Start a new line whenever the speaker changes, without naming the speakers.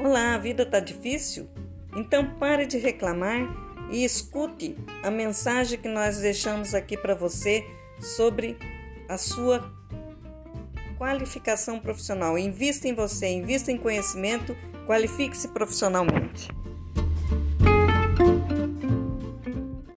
Olá, a vida está difícil? Então pare de reclamar e escute a mensagem que nós deixamos aqui para você sobre a sua qualificação profissional. Invista em você, invista em conhecimento, qualifique-se profissionalmente.